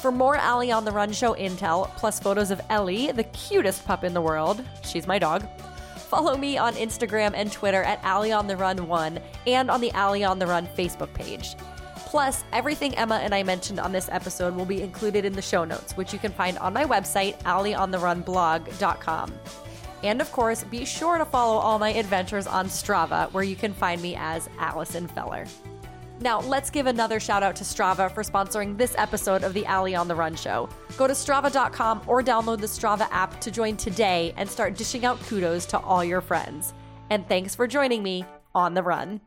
For more Ali on the Run show intel, plus photos of Ellie, the cutest pup in the world, she's my dog, follow me on Instagram and Twitter at Ali on the Run 1 and on the Ali on the Run Facebook page. Plus, everything Emma and I mentioned on this episode will be included in the show notes, which you can find on my website, allieontherunblog.com. And of course, be sure to follow all my adventures on Strava, where you can find me as Allison Feller. Now, let's give another shout out to Strava for sponsoring this episode of the Ali on the Run show. Go to strava.com or download the Strava app to join today and start dishing out kudos to all your friends. And thanks for joining me on the run.